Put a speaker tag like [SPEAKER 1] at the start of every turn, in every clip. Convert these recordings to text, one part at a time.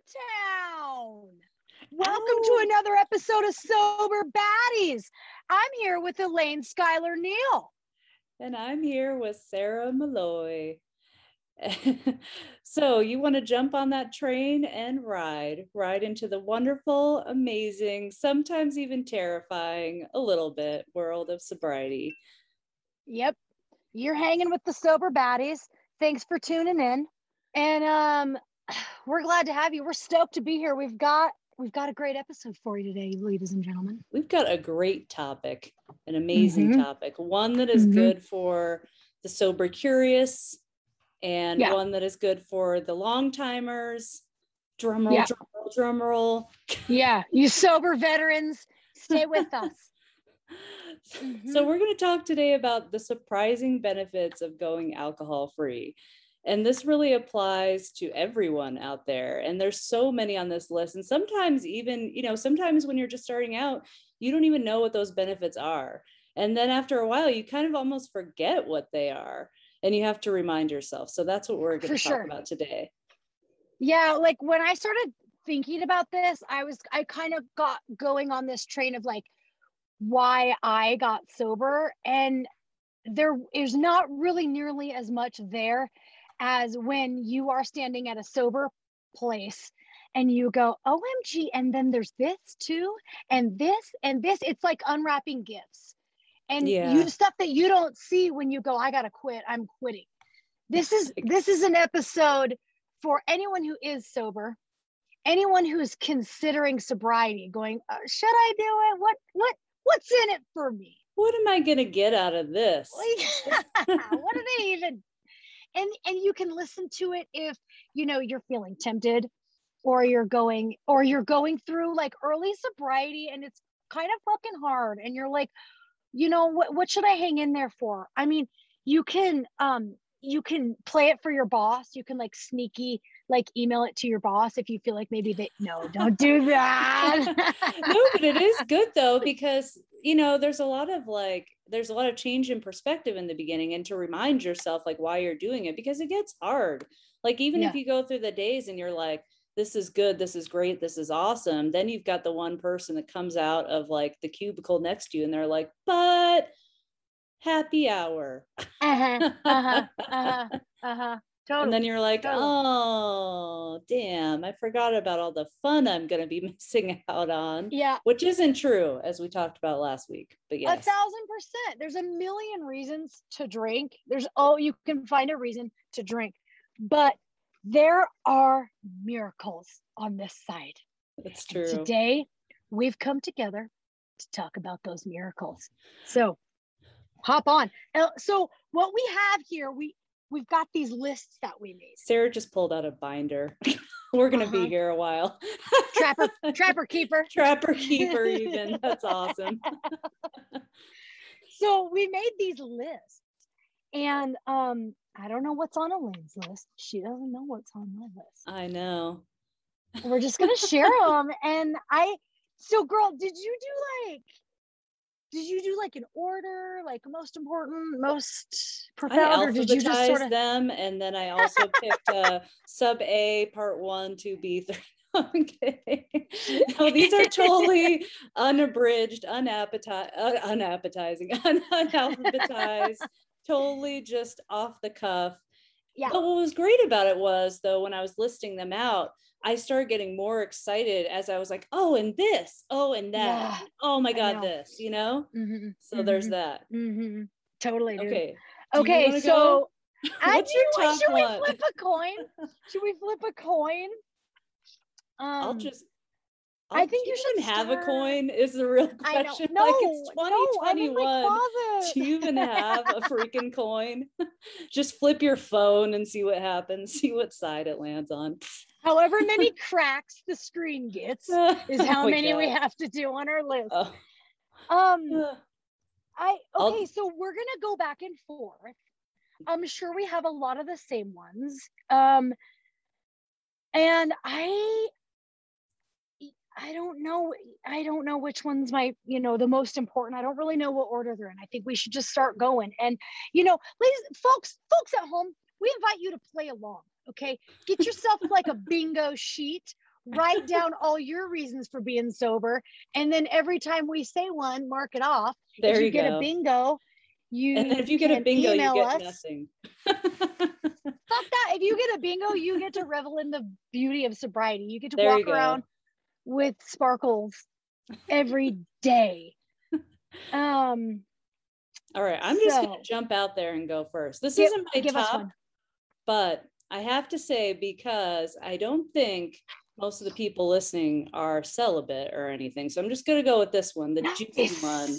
[SPEAKER 1] Town. Welcome oh. to another episode of Sober Baddies. I'm here with Elaine Skylar Neal.
[SPEAKER 2] And I'm here with Sara Malloy. so, you want to jump on that train and ride, ride into the wonderful, amazing, sometimes even terrifying, a little bit world of sobriety.
[SPEAKER 1] Yep. You're hanging with the Sober Baddies. Thanks for tuning in. And um, we're glad to have you. We're stoked to be here. We've got we've got a great episode for you today, ladies and gentlemen.
[SPEAKER 2] We've got a great topic, an amazing mm-hmm. topic, one that is mm-hmm. good for the sober curious and yeah. one that is good for the long timers. Drum roll, yeah. drum roll, drum roll.
[SPEAKER 1] Yeah, you sober veterans, stay with us.
[SPEAKER 2] Mm-hmm. So, we're going to talk today about the surprising benefits of going alcohol free. And this really applies to everyone out there. And there's so many on this list. And sometimes, even, you know, sometimes when you're just starting out, you don't even know what those benefits are. And then after a while, you kind of almost forget what they are. And you have to remind yourself. So that's what we're going to talk sure. about today.
[SPEAKER 1] Yeah. Like when I started thinking about this, I was, I kind of got going on this train of like why I got sober. And there is not really nearly as much there as when you are standing at a sober place and you go, OMG, and then there's this too, and this, and this. It's like unwrapping gifts. And yeah. you stuff that you don't see when you go, I gotta quit, I'm quitting. This is this is an episode for anyone who is sober, anyone who's considering sobriety, going, uh, should I do it? What what what's in it for me?
[SPEAKER 2] What am I gonna get out of this?
[SPEAKER 1] what do they even and and you can listen to it if you know you're feeling tempted or you're going or you're going through like early sobriety and it's kind of fucking hard and you're like you know what what should i hang in there for? I mean you can um you can play it for your boss. You can like sneaky like email it to your boss if you feel like maybe they no don't do that.
[SPEAKER 2] No but it is good though because you know there's a lot of like there's a lot of change in perspective in the beginning and to remind yourself like why you're doing it because it gets hard like even yeah. if you go through the days and you're like this is good this is great this is awesome then you've got the one person that comes out of like the cubicle next to you and they're like but happy hour uh-huh, uh-huh, uh-huh, uh-huh. Totally. And then you're like, totally. oh, damn, I forgot about all the fun I'm going to be missing out on.
[SPEAKER 1] Yeah.
[SPEAKER 2] Which isn't true, as we talked about last week. But yes.
[SPEAKER 1] A thousand percent. There's a million reasons to drink. There's, oh, you can find a reason to drink. But there are miracles on this side.
[SPEAKER 2] That's true.
[SPEAKER 1] And today, we've come together to talk about those miracles. So hop on. So, what we have here, we we've got these lists that we made.
[SPEAKER 2] Sara just pulled out a binder. We're gonna uh-huh. be here a while.
[SPEAKER 1] trapper, trapper keeper.
[SPEAKER 2] Trapper keeper, even. That's awesome.
[SPEAKER 1] so we made these lists. And um, I don't know what's on Elaine's list. She doesn't know what's on my list.
[SPEAKER 2] I know.
[SPEAKER 1] We're just gonna share them. And I so girl, did you do like did you do like an order, like most important, most profound,
[SPEAKER 2] or did you just sort of them? And then I also picked uh, sub A, part one, two B, three. okay. No, these are totally unabridged, unappetizing, uh, unappetizing, unalphabetized, totally just off the cuff. Yeah. But what was great about it was though, when I was listing them out, I started getting more excited as I was like, oh, and this, oh, and that, yeah, oh my God, this, you know? Mm-hmm, so mm-hmm, there's that.
[SPEAKER 1] Mm-hmm. Totally. Dude. Okay. Okay. So, What's your top should one? we flip a coin? should we flip a coin?
[SPEAKER 2] Um, I'll just. I'll, i think you should have start... a coin. Is the real question? No, like it's 2021. No, do you even have a freaking coin? just flip your phone and see what happens. See what side it lands on
[SPEAKER 1] however many cracks the screen gets is how oh many God. we have to do on our list. Oh. Um, I okay, I'll... so we're gonna go back and forth. I'm sure we have a lot of the same ones. Um, and I I don't know. I don't know which one's my, you know, the most important. I don't really know what order they're in. I think we should just start going. And, you know, ladies, folks, folks at home, we invite you to play along. Okay. Get yourself like a bingo sheet write down all your reasons for being sober. And then every time we say one, mark it off.
[SPEAKER 2] There
[SPEAKER 1] if you,
[SPEAKER 2] you
[SPEAKER 1] get
[SPEAKER 2] go.
[SPEAKER 1] a bingo, you
[SPEAKER 2] and then if you get a bingo, you
[SPEAKER 1] email
[SPEAKER 2] get
[SPEAKER 1] us.
[SPEAKER 2] nothing.
[SPEAKER 1] Fuck that. If you get a bingo, you get to revel in the beauty of sobriety. You get to
[SPEAKER 2] There
[SPEAKER 1] walk around with sparkles every day. Um,
[SPEAKER 2] All right, I'm just
[SPEAKER 1] So-
[SPEAKER 2] gonna jump out there and go first. This
[SPEAKER 1] Give-
[SPEAKER 2] isn't my top, but I have to say because I don't think most of the people listening are celibate or anything. So I'm just gonna go with this one, the juicy one.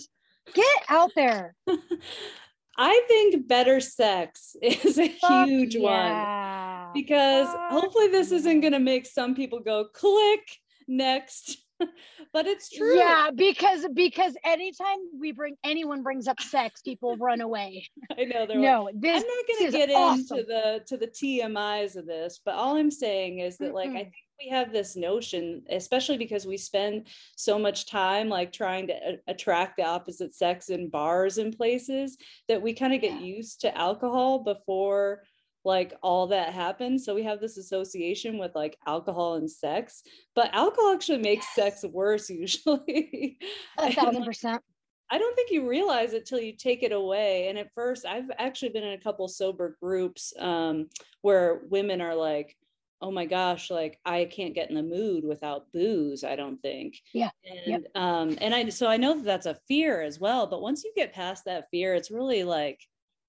[SPEAKER 1] Get out there.
[SPEAKER 2] I think better sex is a
[SPEAKER 1] Fuck
[SPEAKER 2] huge one because hopefully this isn't going to make some people go click next but it's true
[SPEAKER 1] Yeah, because because anytime we bring anyone brings up sex, people run away.
[SPEAKER 2] i know they're like,
[SPEAKER 1] No,
[SPEAKER 2] i'm not going to get
[SPEAKER 1] awesome.
[SPEAKER 2] into the to the tmis of this but all i'm saying is that like i think we have this notion especially because we spend so much time like trying to a- attract the opposite sex in bars and places that we kind of get
[SPEAKER 1] Yeah.
[SPEAKER 2] used to alcohol before like all that happens so we have this association with like alcohol and sex but alcohol actually makes sex worse usually
[SPEAKER 1] a thousand percent.
[SPEAKER 2] I don't think you realize it till you take it away. And at first, I've actually been in a couple sober groups um, where women are like, "Oh my gosh, like I can't get in the mood without booze." I don't think.
[SPEAKER 1] Yeah,
[SPEAKER 2] And
[SPEAKER 1] yep.
[SPEAKER 2] um, and I so I know that that's a fear as well. But once you get past that fear, it's really like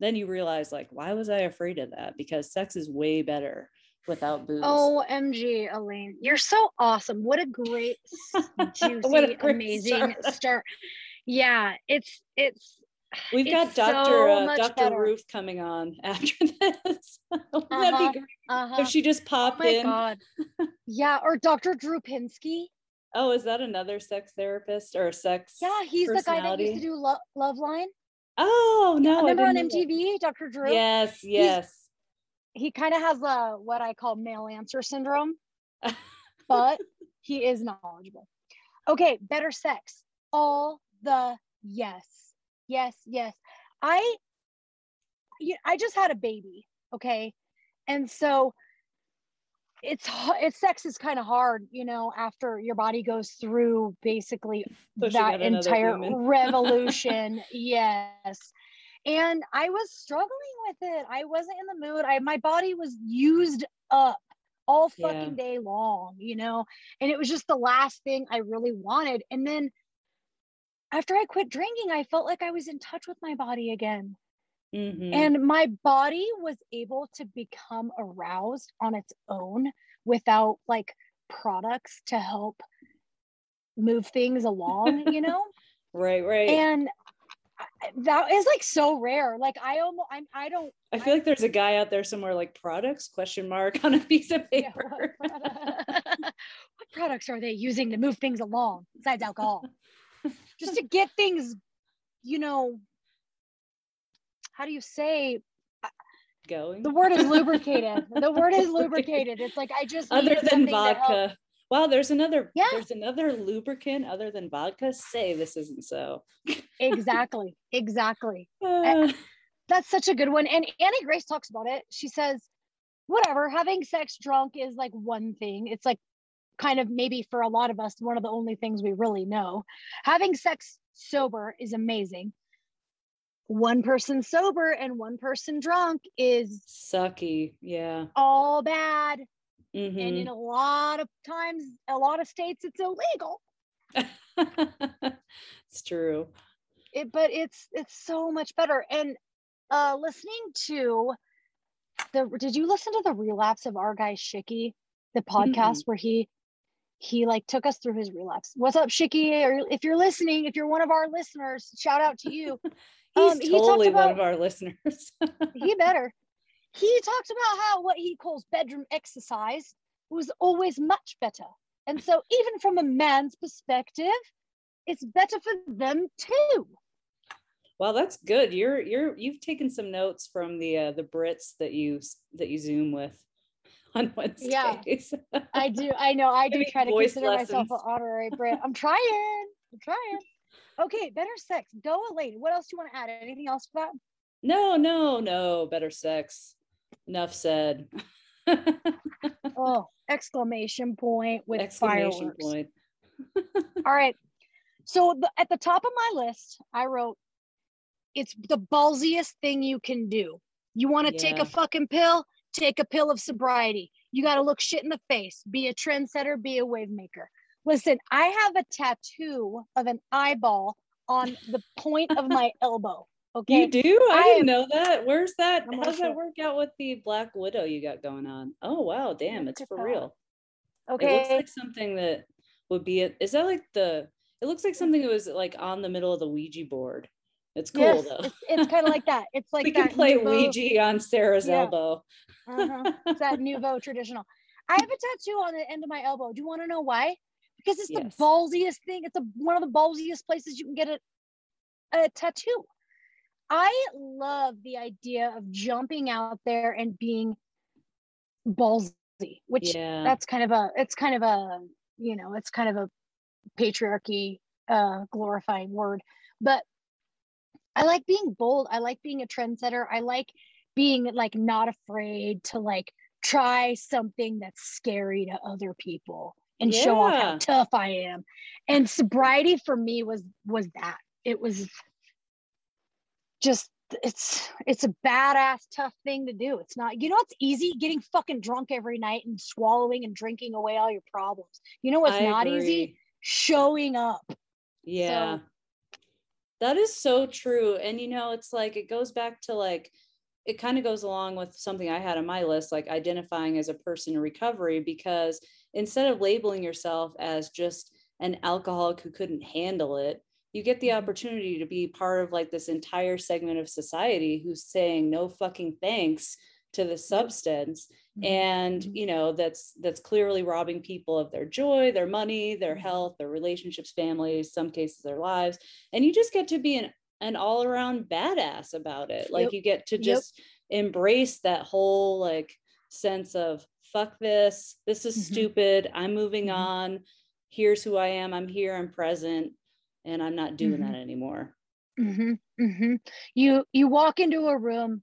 [SPEAKER 2] then you realize like, why was I afraid of that? Because sex is way better without booze.
[SPEAKER 1] OMG, Elaine, you're so awesome. What a great, juicy,
[SPEAKER 2] What a great
[SPEAKER 1] amazing
[SPEAKER 2] start.
[SPEAKER 1] start. Yeah, it's it's
[SPEAKER 2] We've got Dr.
[SPEAKER 1] so
[SPEAKER 2] uh, Dr.
[SPEAKER 1] better.
[SPEAKER 2] Ruth coming on after this.
[SPEAKER 1] Uh-huh.
[SPEAKER 2] be great?
[SPEAKER 1] uh
[SPEAKER 2] If she just
[SPEAKER 1] Oh
[SPEAKER 2] popped
[SPEAKER 1] my
[SPEAKER 2] in.
[SPEAKER 1] god. Yeah, or Dr. Drew Pinsky.
[SPEAKER 2] Oh, is that another sex therapist or a sex?
[SPEAKER 1] Yeah, he's the guy that used to do Lo- Love Line.
[SPEAKER 2] Oh no!
[SPEAKER 1] Remember on
[SPEAKER 2] didn't know that.
[SPEAKER 1] MTV, Dr. Drew?
[SPEAKER 2] Yes, yes.
[SPEAKER 1] He kind of has a what I call male answer syndrome, but he is knowledgeable. Okay, better sex. All the yes. Yes, yes. I you- I just had a baby, okay? And so it's it's sex is kind of hard, you know, after your body goes through basically
[SPEAKER 2] out
[SPEAKER 1] that entire revolution. yes. And I was struggling with it. I wasn't in the mood. I my body was used up all
[SPEAKER 2] Yeah.
[SPEAKER 1] fucking day long, you know, and it was just the last thing I really wanted. And then after I quit drinking, I felt like I was in touch with my body again.
[SPEAKER 2] Mhm.
[SPEAKER 1] And my body was able to become aroused on its own without like products to help move things along, you know?
[SPEAKER 2] right, right.
[SPEAKER 1] and that is like so rare. Like I almost I'm I don't
[SPEAKER 2] I feel like there's a guy out there somewhere like products question mark on a piece of
[SPEAKER 1] yeah,
[SPEAKER 2] paper.
[SPEAKER 1] what, product- what products are they using to move things along besides alcohol? Just to get things, you know, how do you say
[SPEAKER 2] Going
[SPEAKER 1] the word is lubricated. the word is lubricated. It's like I just
[SPEAKER 2] other than
[SPEAKER 1] something to help-
[SPEAKER 2] vodka. Wow, there's another.
[SPEAKER 1] Yeah.
[SPEAKER 2] There's another lubricant other than vodka. Say this isn't so.
[SPEAKER 1] Exactly. Exactly.
[SPEAKER 2] Uh,
[SPEAKER 1] That's such a good one. And Annie Grace talks about it. She says, whatever, having sex drunk is like one thing. It's like kind of maybe for a lot of us, one of the only things we really know. Having sex sober is amazing. One person sober and one person drunk is
[SPEAKER 2] sucky. Yeah.
[SPEAKER 1] all bad. And
[SPEAKER 2] Mhm.
[SPEAKER 1] in a lot of times, a lot of states, it's illegal.
[SPEAKER 2] it's true.
[SPEAKER 1] it, but it's it's so much better and uh listening to the did you listen to the relapse of our guy Shicky the podcast where he he like took us through his relapse what's up Shicky or if you're listening if you're one of our listeners shout out to you
[SPEAKER 2] He's
[SPEAKER 1] Um, he
[SPEAKER 2] totally one of our listeners.
[SPEAKER 1] he better he talked about how what he calls bedroom exercise was always much better and so even from a man's perspective it's better for them too
[SPEAKER 2] well, that's good. You're you're you've taken some notes from the uh, the Brits that you that you zoom with on Wednesdays.
[SPEAKER 1] Yeah. I do. I know. I do try to consider myself an honorary Brit. I'm trying. I'm trying. Okay, better sex. Go, Elaine. What else do you want to add? Anything else for that?
[SPEAKER 2] no, no, no. Better sex. Enough said.
[SPEAKER 1] oh, exclamation point with exclamation fireworks. Point. All right. So the, at the top of my list, I wrote, it's the ballsiest thing you can do. You want to yeah. take a fucking pill? Take a pill of sobriety. You got to look shit in the face. Be a trendsetter, be a wave maker. Listen, I have a tattoo of an eyeball on the point of my elbow. Okay.
[SPEAKER 2] You do? I, I didn't know that. Where's that? How does that work out with the Black Widow you got going on? Oh wow, damn, it's for real. Okay. It looks like something that would be a, is that like the it looks like something that was like on the middle of the Ouija board. It's cool yes, though.
[SPEAKER 1] It's, it's kind of like that. It's like
[SPEAKER 2] we can play nouveau, Ouija on Sara's yeah. elbow.
[SPEAKER 1] uh-huh. It's that nouveau traditional. I have a tattoo on the end of my elbow. Do you want to know why? Because it's yes. the ballsiest thing. It's a, one of the ballsiest places you can get a, a tattoo. I love the idea of jumping out there and being ballsy, which yeah. that's kind of a it's kind of a you know it's kind of a patriarchy uh glorifying word, but I like being bold. I like being a trendsetter. I like being like not afraid to like try something that's scary to other people and yeah. show off how tough I am. And sobriety for me was was that. It was just it's it's a badass tough thing to do. It's not, you know, it's easy getting fucking drunk every night and swallowing and drinking away all your problems. You know what's I not agree. easy? Showing up.
[SPEAKER 2] Yeah. So, that is so true. And you know, it's like it goes back to like it kind of goes along with something I had on my list, like identifying as a person in recovery, because instead of labeling yourself as just an alcoholic who couldn't handle it, you get the mm-hmm. opportunity to be part of like this entire segment of society who's saying no fucking thanks to the substance mm-hmm. and mm-hmm. you know that's that's clearly robbing people of their joy their money their health their relationships families some cases their lives and you just get to be an, an all-around badass about it like yep. you get to just yep. embrace that whole like sense of fuck this this is mm-hmm. stupid i'm moving mm-hmm. on here's who i am i'm here i'm present and i'm not doing mm-hmm. that anymore
[SPEAKER 1] mm-hmm. Mm-hmm. you you walk into a room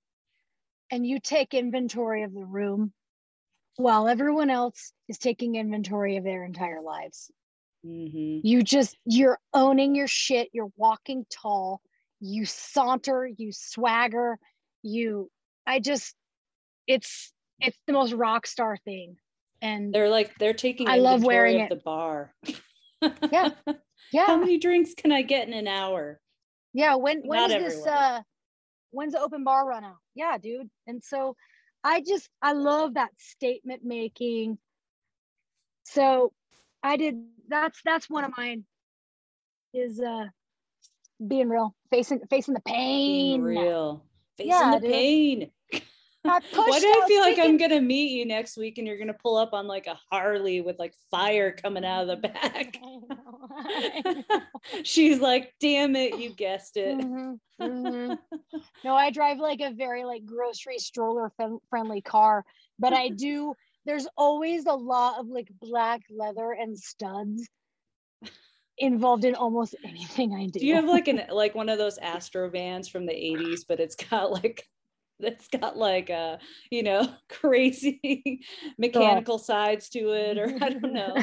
[SPEAKER 1] and you take inventory of the room while everyone else is taking inventory of their entire lives mm-hmm. you just you're owning your shit you're walking tall you saunter you swagger you i just it's it's the most rock star thing. And
[SPEAKER 2] they're like they're taking i love wearing it. the bar.
[SPEAKER 1] Yeah. Yeah.
[SPEAKER 2] how many drinks can i get in an hour?
[SPEAKER 1] Yeah when when Not is this uh when's the open bar run out? Yeah dude. And so i just i love that statement making. So i did that's that's one of mine is uh being real facing facing the pain.
[SPEAKER 2] being real. Facing yeah, the dude. pain Why do I feel like I'm gonna meet you next week and you're gonna pull up on like a Harley with like fire coming out of the back? She's like, damn it, you guessed it. Mm-hmm.
[SPEAKER 1] Mm-hmm. no, I drive like a very like grocery stroller friendly car, but I do. There's always a lot of like black leather and studs involved in almost anything I do.
[SPEAKER 2] Do you have like an like one of those Astro vans from the 80s, but it's got like that's got like a you know crazy mechanical sides to it or i don't know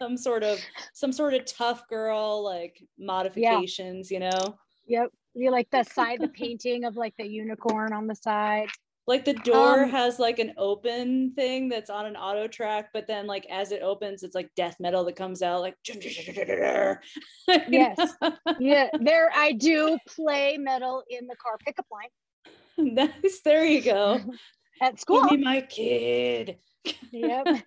[SPEAKER 2] some sort of some sort of tough girl like modifications yeah. you know?
[SPEAKER 1] Yep you like the side the painting of like the unicorn on the side.
[SPEAKER 2] Like the door um, has like an open thing that's on an auto track but then like as it opens it's like death metal that comes out like
[SPEAKER 1] yes. yeah there i do play metal in the car pickup line
[SPEAKER 2] nice. There you go.
[SPEAKER 1] At school.
[SPEAKER 2] Give me my kid.
[SPEAKER 1] Yep.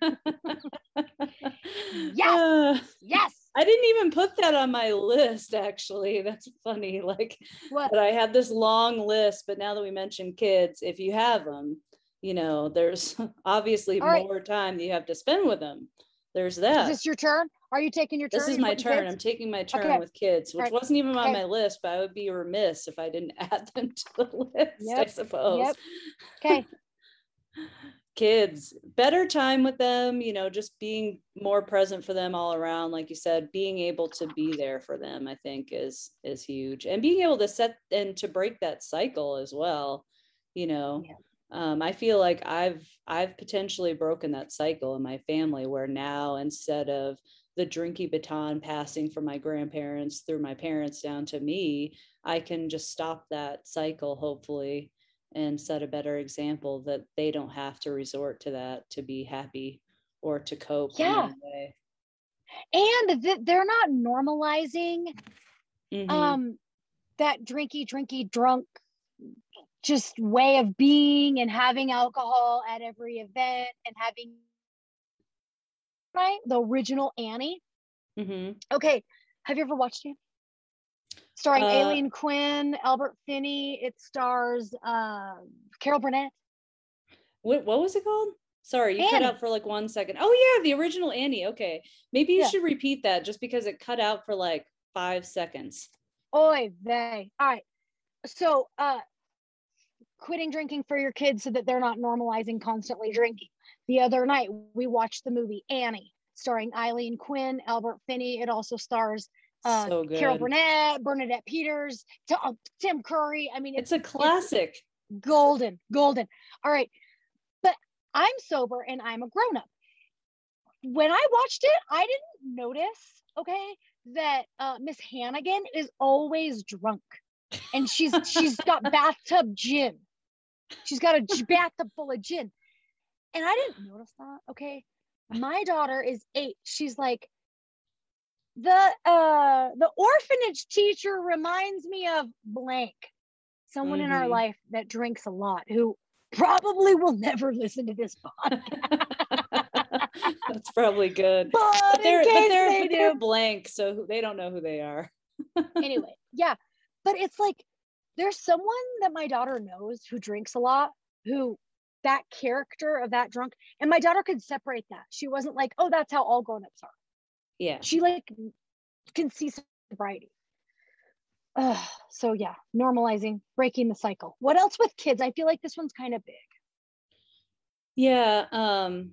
[SPEAKER 1] yes. Uh, yes.
[SPEAKER 2] I didn't even put that on my list actually. That's funny. Like what? But I had this long list, but now that we mentioned kids, if you have them, you know, there's obviously more time you have to spend with them. There's that.
[SPEAKER 1] Is this your turn? Are you taking your turn?
[SPEAKER 2] This is my turn. Kids? I'm taking my turn okay. with kids, which right. wasn't even on my list, but I would be remiss if I didn't add them to the list, yep. I suppose. Yep.
[SPEAKER 1] Okay.
[SPEAKER 2] kids, better time with them, you know, just being more present for them all around. Like you said, being able to be there for them, I think is is huge. And being able to set and to break that cycle as well, you know. Yeah. um, I feel like I've I've potentially broken that cycle in my family where now instead of the drinky baton passing from my grandparents through my parents down to me, I can just stop that cycle hopefully and set a better example that they don't have to resort to that to be happy or to cope.
[SPEAKER 1] Yeah. And th- they're not normalizing mm-hmm. um that drinky drinky drunk just way of being and having alcohol at every event and having right the original Annie. Mm-hmm. Okay, have you ever watched it? Starring uh, Aileen Quinn, Albert Finney. It stars uh, Carol Burnett.
[SPEAKER 2] What what was it called? Sorry, you Annie. cut out for like one second. Oh yeah, the original Annie. Okay, maybe you yeah. should repeat that just because it cut out for like five seconds.
[SPEAKER 1] Oy vey. All right. So uh quitting drinking for your kids so that they're not normalizing constantly drinking. The other night, we watched the movie Annie, starring Aileen Quinn, Albert Finney. It also stars uh, so Carol Burnett, Bernadette Peters, uh, Tim Curry. I mean,
[SPEAKER 2] it's, it's a classic.
[SPEAKER 1] It's golden, golden. All right. But I'm sober and I'm a grown up. When I watched it, I didn't notice, okay, that uh, Miss Hannigan is always drunk and she's she's got bathtub gin She's got a bathtub full of gin. And I didn't notice that. Okay. My daughter is eight. She's like, the uh the orphanage teacher reminds me of blank someone mm-hmm. in our mm-hmm. life that drinks a lot who probably will never listen to this podcast
[SPEAKER 2] that's probably good but, but they're, but they're, they but they're blank so they don't know who they are
[SPEAKER 1] anyway yeah but it's like there's someone that my daughter knows who drinks a lot who that character of that drunk and my daughter could separate that she wasn't like oh that's how all grown-ups are
[SPEAKER 2] yeah
[SPEAKER 1] she like can see sobriety uh, so yeah normalizing breaking the cycle what else with kids i feel like this one's kind of big
[SPEAKER 2] yeah um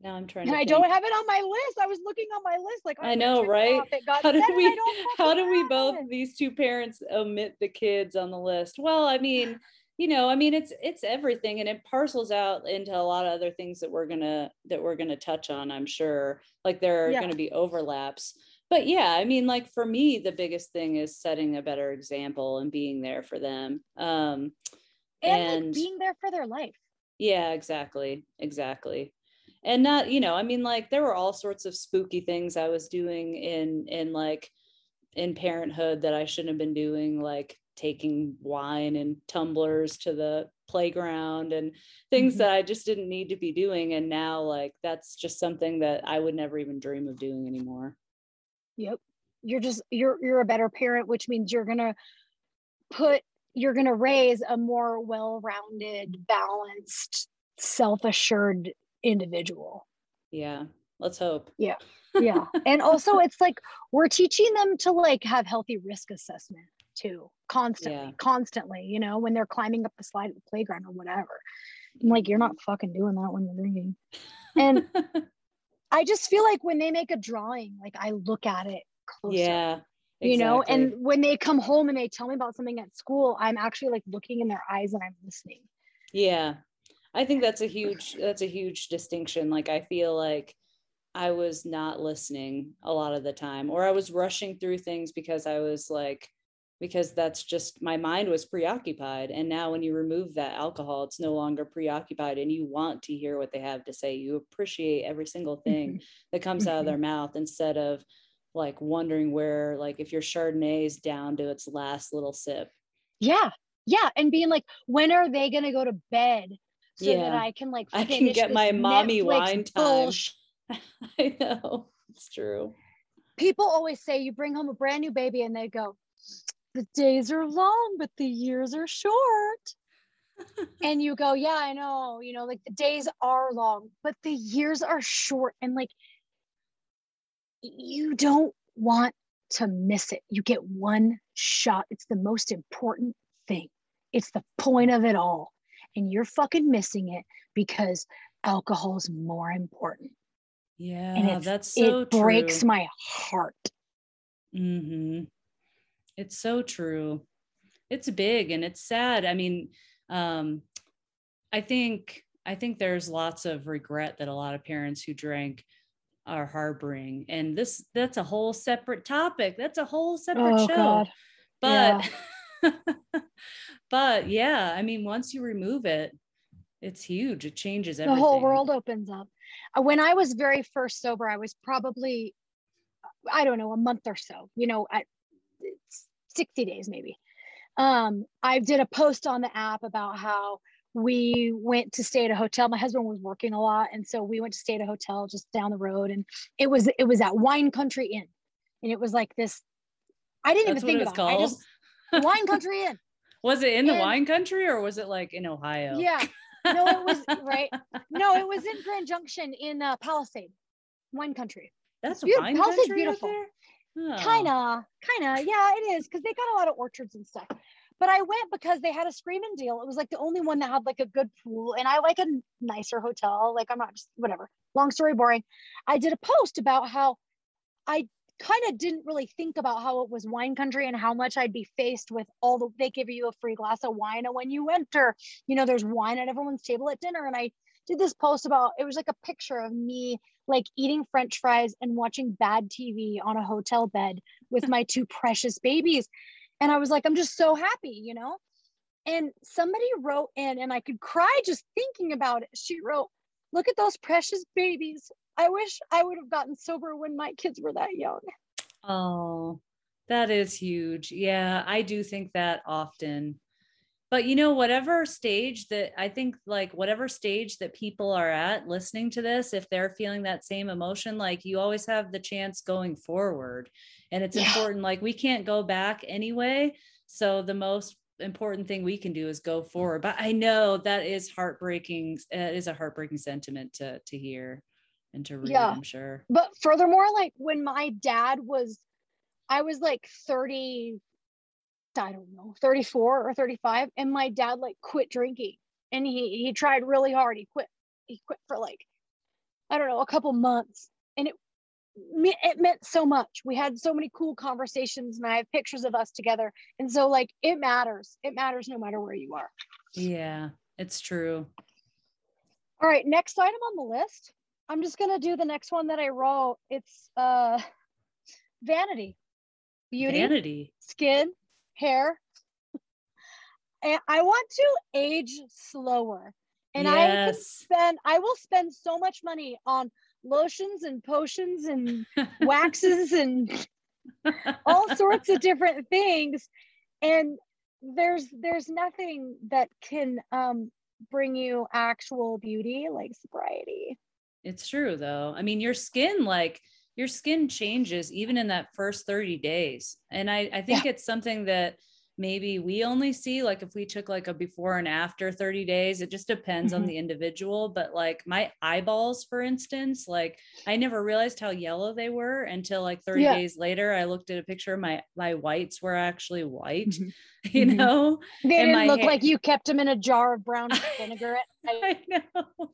[SPEAKER 2] now I'm trying to-
[SPEAKER 1] and I think. don't have it on my list. I was looking on my list, like
[SPEAKER 2] I know, right? How did we? How do we both these two parents omit the kids on the list? Well, I mean, you know, I mean, it's it's everything, and it parcels out into a lot of other things that we're gonna that we're gonna touch on. I'm sure, like there are yeah. gonna be overlaps. But yeah, I mean, like for me, the biggest thing is setting a better example and being there for them. Um,
[SPEAKER 1] and, and like being there for their life.
[SPEAKER 2] Yeah, exactly, exactly and not you know i mean like there were all sorts of spooky things i was doing in in like in parenthood that i shouldn't have been doing like taking wine and tumblers to the playground and things mm-hmm. that i just didn't need to be doing and now like that's just something that i would never even dream of doing anymore
[SPEAKER 1] yep you're just you're you're a better parent which means you're gonna put you're gonna raise a more well-rounded balanced self-assured individual.
[SPEAKER 2] Yeah, let's hope.
[SPEAKER 1] Yeah. Yeah. and also it's like we're teaching them to like have healthy risk assessment too, constantly, yeah. constantly, you know, when they're climbing up the slide at the playground or whatever. I'm like, you're not mm-hmm. fucking doing that when you're drinking. And I just feel like when they make a drawing, like I look at it closer. Yeah. Exactly. You know, and when they come home and they tell me about something at school, I'm actually like looking in their eyes and I'm listening.
[SPEAKER 2] Yeah. I think that's a huge that's a huge distinction. Like I feel like I was not listening a lot of the time or I was rushing through things because I was like because that's just my mind was preoccupied and now when you remove that alcohol it's no longer preoccupied and you want to hear what they have to say you appreciate every single thing mm-hmm. that comes out of their mouth instead of like wondering where like if your chardonnay is down to its last little sip
[SPEAKER 1] yeah yeah and being like when are they going to go to bed so yeah. that I can like
[SPEAKER 2] I can get my mommy Netflix wine time. I know it's true.
[SPEAKER 1] People always say you bring home a brand new baby and they go, the days are long, but the years are short. and you go, yeah, I know, you know, like the days are long, but the years are short. And like, you don't want to miss it. You get one shot. It's the most important thing. It's the point of it all and you're fucking missing it because alcohol is more important.
[SPEAKER 2] Yeah, and that's so
[SPEAKER 1] it true. breaks my heart.
[SPEAKER 2] Mm-hmm. It's so true. It's big and it's sad. I mean, um, I think I think there's lots of regret that a lot of parents who drank are harboring. And this that's a whole separate topic. That's a whole separate oh, show. God. But yeah. but yeah, I mean, once you remove it, it's huge. It changes everything.
[SPEAKER 1] The whole world opens up. Uh, when I was very first sober, I was probably, I don't know, a month or so, you know, at 60 days maybe. Um, I did a post on the app about how we went to stay at a hotel. My husband was working a lot, and so we went to stay at a hotel just down the road, and it was it was at Wine Country Inn, and it was like this. I didn't That's even think about it. I just Wine Country Inn.
[SPEAKER 2] Was it in the wine country or was it like in Ohio?
[SPEAKER 1] Yeah. No, it was right. No, it was in Grand Junction in uh, Palisade, wine country.
[SPEAKER 2] That's beautiful. country beautiful.
[SPEAKER 1] Oh. Kinda, kinda. Yeah, it is because they got a lot of orchards and stuff. But I went because they had a screaming deal. It was like the only one that had like a good pool, and I like a nicer hotel. Like I'm not just whatever. Long story boring. I did a post about how I kind of didn't really think about how it was wine country and how much I'd be faced with all the they give you a free glass of wine and when you enter, you know, there's wine at everyone's table at dinner. And I did this post about it was like a picture of me like eating french fries and watching bad TV on a hotel bed with my two precious babies. And I was like, I'm just so happy, you know? And somebody wrote in, and I could cry just thinking about it. She wrote, Look at those precious babies. I wish I would have gotten sober when my kids were that young.
[SPEAKER 2] Oh, that is huge. Yeah, I do think that often. But you know, whatever stage that I think, like, whatever stage that people are at listening to this, if they're feeling that same emotion, like, you always have the chance going forward. And it's yeah. important, like, we can't go back anyway. So, the most important thing we can do is go forward. But I know that is heartbreaking. It is a heartbreaking sentiment to to hear and to read, yeah. I'm sure.
[SPEAKER 1] But furthermore, like when my dad was, I was like 30, I don't know, 34 or 35, and my dad like quit drinking. And he he tried really hard. He quit, he quit for like, I don't know, a couple months. And it it meant so much. We had so many cool conversations, and I have pictures of us together. And so, like, it matters. It matters no matter where you are.
[SPEAKER 2] Yeah, it's true.
[SPEAKER 1] All right, next item on the list. I'm just gonna do the next one that I wrote. It's uh, vanity, beauty,
[SPEAKER 2] vanity,
[SPEAKER 1] skin, hair. and I want to age slower, and yes. I can spend. I will spend so much money on lotions and potions and waxes and all sorts of different things and there's there's nothing that can um bring you actual beauty like sobriety
[SPEAKER 2] it's true though i mean your skin like your skin changes even in that first 30 days and i i think yeah. it's something that maybe we only see like if we took like a before and after 30 days it just depends mm-hmm. on the individual but like my eyeballs for instance like i never realized how yellow they were until like 30 yeah. days later i looked at a picture of my my whites were actually white mm-hmm. you mm-hmm. know
[SPEAKER 1] they didn't look like you kept them in a jar of brown vinegar
[SPEAKER 2] I know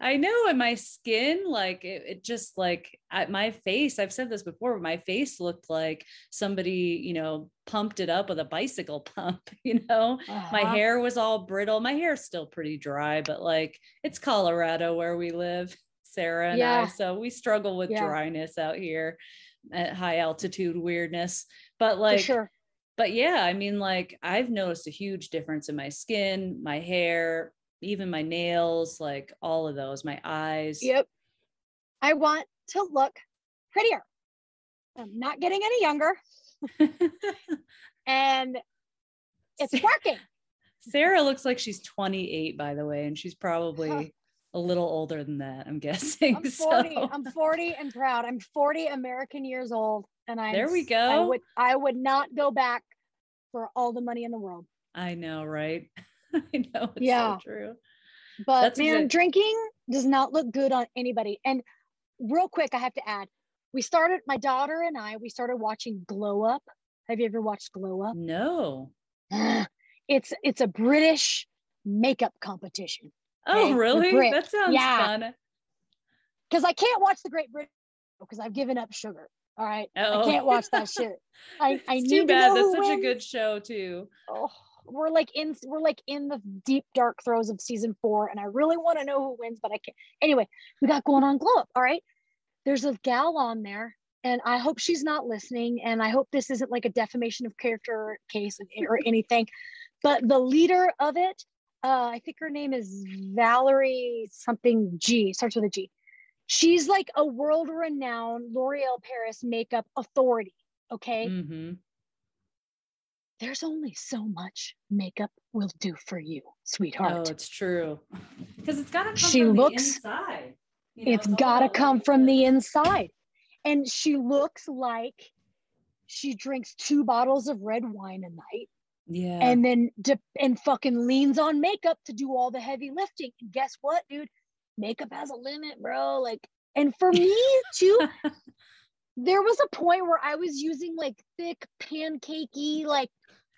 [SPEAKER 2] i know and my skin like it, it just like at my face i've said this before my face looked like somebody you know pumped it up with a bicycle pump you know uh-huh. my hair was all brittle my hair's still pretty dry but like it's colorado where we live sara and yeah. i so we struggle with yeah. dryness out here at high altitude weirdness but like sure but yeah, I mean, like I've noticed a huge difference in my skin, my hair, even my nails, like all of those, my eyes.
[SPEAKER 1] Yep. I want to look prettier. I'm not getting any younger. and it's working.
[SPEAKER 2] Sara looks like she's 28, by the way, and she's probably a little older than that, I'm guessing.
[SPEAKER 1] I'm 40. So. I'm 40 and proud. I'm 40 American years old. And I
[SPEAKER 2] there we go.
[SPEAKER 1] I would I would not go back for all the money in the world.
[SPEAKER 2] I know, right? I know it's yeah. so true.
[SPEAKER 1] But That's man, drinking does not look good on anybody. And real quick, I have to add, we started, my daughter and I, we started watching Glow Up. Have you ever watched Glow Up?
[SPEAKER 2] No.
[SPEAKER 1] It's it's a British makeup competition.
[SPEAKER 2] Oh, okay? really? That sounds yeah. fun.
[SPEAKER 1] Because I can't watch the Great Britain because I've given up sugar. All right. Oh. I can't watch that shit. I, I need
[SPEAKER 2] too bad. That's such wins. a good show too.
[SPEAKER 1] Oh, we're like in we're like in the deep dark throes of season four, and I really want to know who wins, but I can't. Anyway, we got going on glow up. All right, there's a gal on there, and I hope she's not listening, and I hope this isn't like a defamation of character case or anything. But the leader of it, uh, I think her name is Valerie something G, starts with a G. She's like a world renowned L'Oreal Paris makeup authority. Okay. Mm-hmm there's only so much makeup will do for you, sweetheart.
[SPEAKER 2] Oh, it's true. Because it's got to come she from looks, the inside.
[SPEAKER 1] You know, it's got to come from the inside. And she looks like she drinks two bottles of red wine a night.
[SPEAKER 2] Yeah.
[SPEAKER 1] And then dip, and fucking leans on makeup to do all the heavy lifting. And guess what, dude? Makeup has a limit, bro. Like, and for me too, there was a point where I was using like thick pancakey, like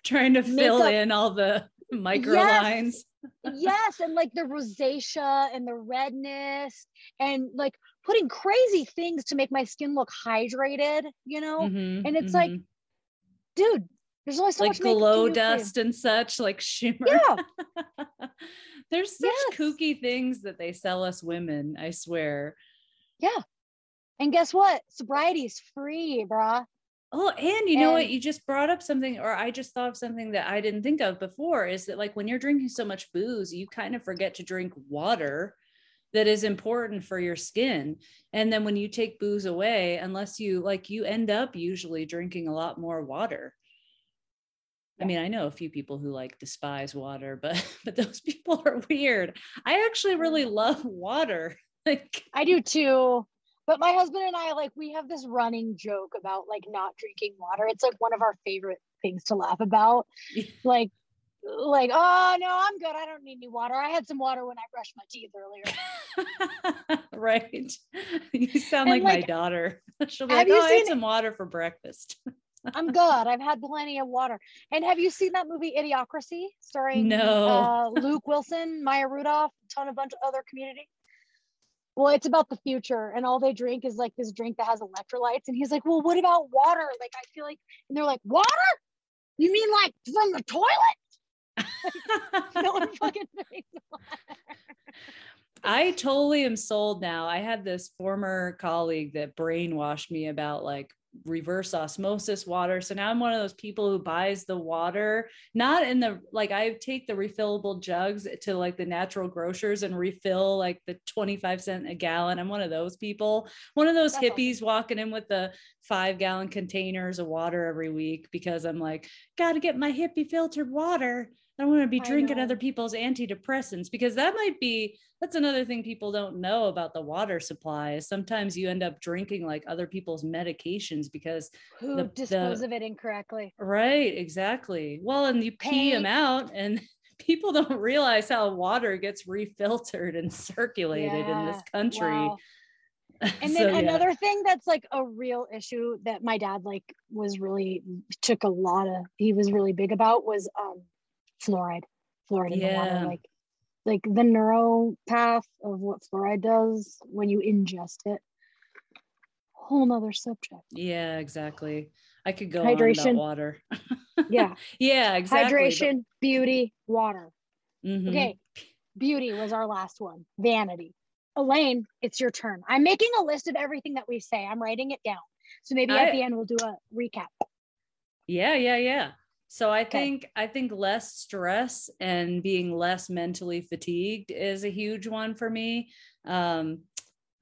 [SPEAKER 2] trying to fill in all the micro yes. lines.
[SPEAKER 1] yes, and like the rosacea and the redness and like putting crazy things to make my skin look hydrated, you know? Mm-hmm, and it's mm-hmm. like, dude, there's only so
[SPEAKER 2] like
[SPEAKER 1] much
[SPEAKER 2] glow dust and such, like shimmer.
[SPEAKER 1] Yeah.
[SPEAKER 2] There's such yes. kooky things that they sell us women, I swear.
[SPEAKER 1] Yeah. And guess what? Sobriety is free, bruh.
[SPEAKER 2] Oh, and you know what? You just brought up something, or I just thought of something that I didn't think of before is that, like, when you're drinking so much booze, you kind of forget to drink water that is important for your skin. And then when you take booze away, unless you like, you end up usually drinking a lot more water. I mean, I know a few people who like despise water, but but those people are weird. I actually really love water. Like
[SPEAKER 1] I do too. But my husband and I, like, we have this running joke about like not drinking water. It's like one of our favorite things to laugh about. like, like, oh no, I'm good. I don't need any water. I had some water when I brushed my teeth
[SPEAKER 2] earlier. right. You sound like, like, my daughter. She'll be like, oh, I had some water for breakfast.
[SPEAKER 1] I'm good. I've had plenty of water. And have you seen that movie Idiocracy starring
[SPEAKER 2] no.
[SPEAKER 1] uh, Luke Wilson, Maya Rudolph, ton of bunch of other community? well, it's about the future, and all they drink is like this drink that has electrolytes. And he's like, well, what about water? Like, I feel like, and they're like, water? You mean like from the toilet? no one fucking drinks water.
[SPEAKER 2] I totally am sold now. I had this former colleague that brainwashed me about like reverse osmosis water. So now I'm one of those people who buys the water, not in the like I take the refillable jugs to like the natural grocers and refill like the 25 cent a gallon. I'm one of those people, one of those That's hippies awesome. walking in with the five gallon containers of water every week because I'm like, got to get my hippie filtered water. I don't want to be drinking other people's antidepressants because that might be that's another thing people don't know about the water supply is sometimes you end up drinking like other people's medications because
[SPEAKER 1] who the, dispose the, of it incorrectly.
[SPEAKER 2] Right, exactly. Well, and you pee them out and people don't realize how water gets refiltered and circulated yeah, in this country. Wow.
[SPEAKER 1] And then so, another yeah. thing that's like a real issue that my dad like was really took a lot of he was really big about was um fluoride, fluoride in yeah. the water. Like, like the neuro path of what fluoride does when you ingest it. Whole nother subject.
[SPEAKER 2] Yeah, exactly. I could go hydration, water.
[SPEAKER 1] yeah,
[SPEAKER 2] yeah, exactly.
[SPEAKER 1] Hydration, but... beauty, water. Mm-hmm. Okay, beauty was our last one. Vanity. Elaine, it's your turn. I'm making a list of everything that we say. I'm writing it down. So maybe I... at the end we'll do a recap.
[SPEAKER 2] Yeah, yeah, yeah. So I think I think less stress and being less mentally fatigued is a huge one for me. Um,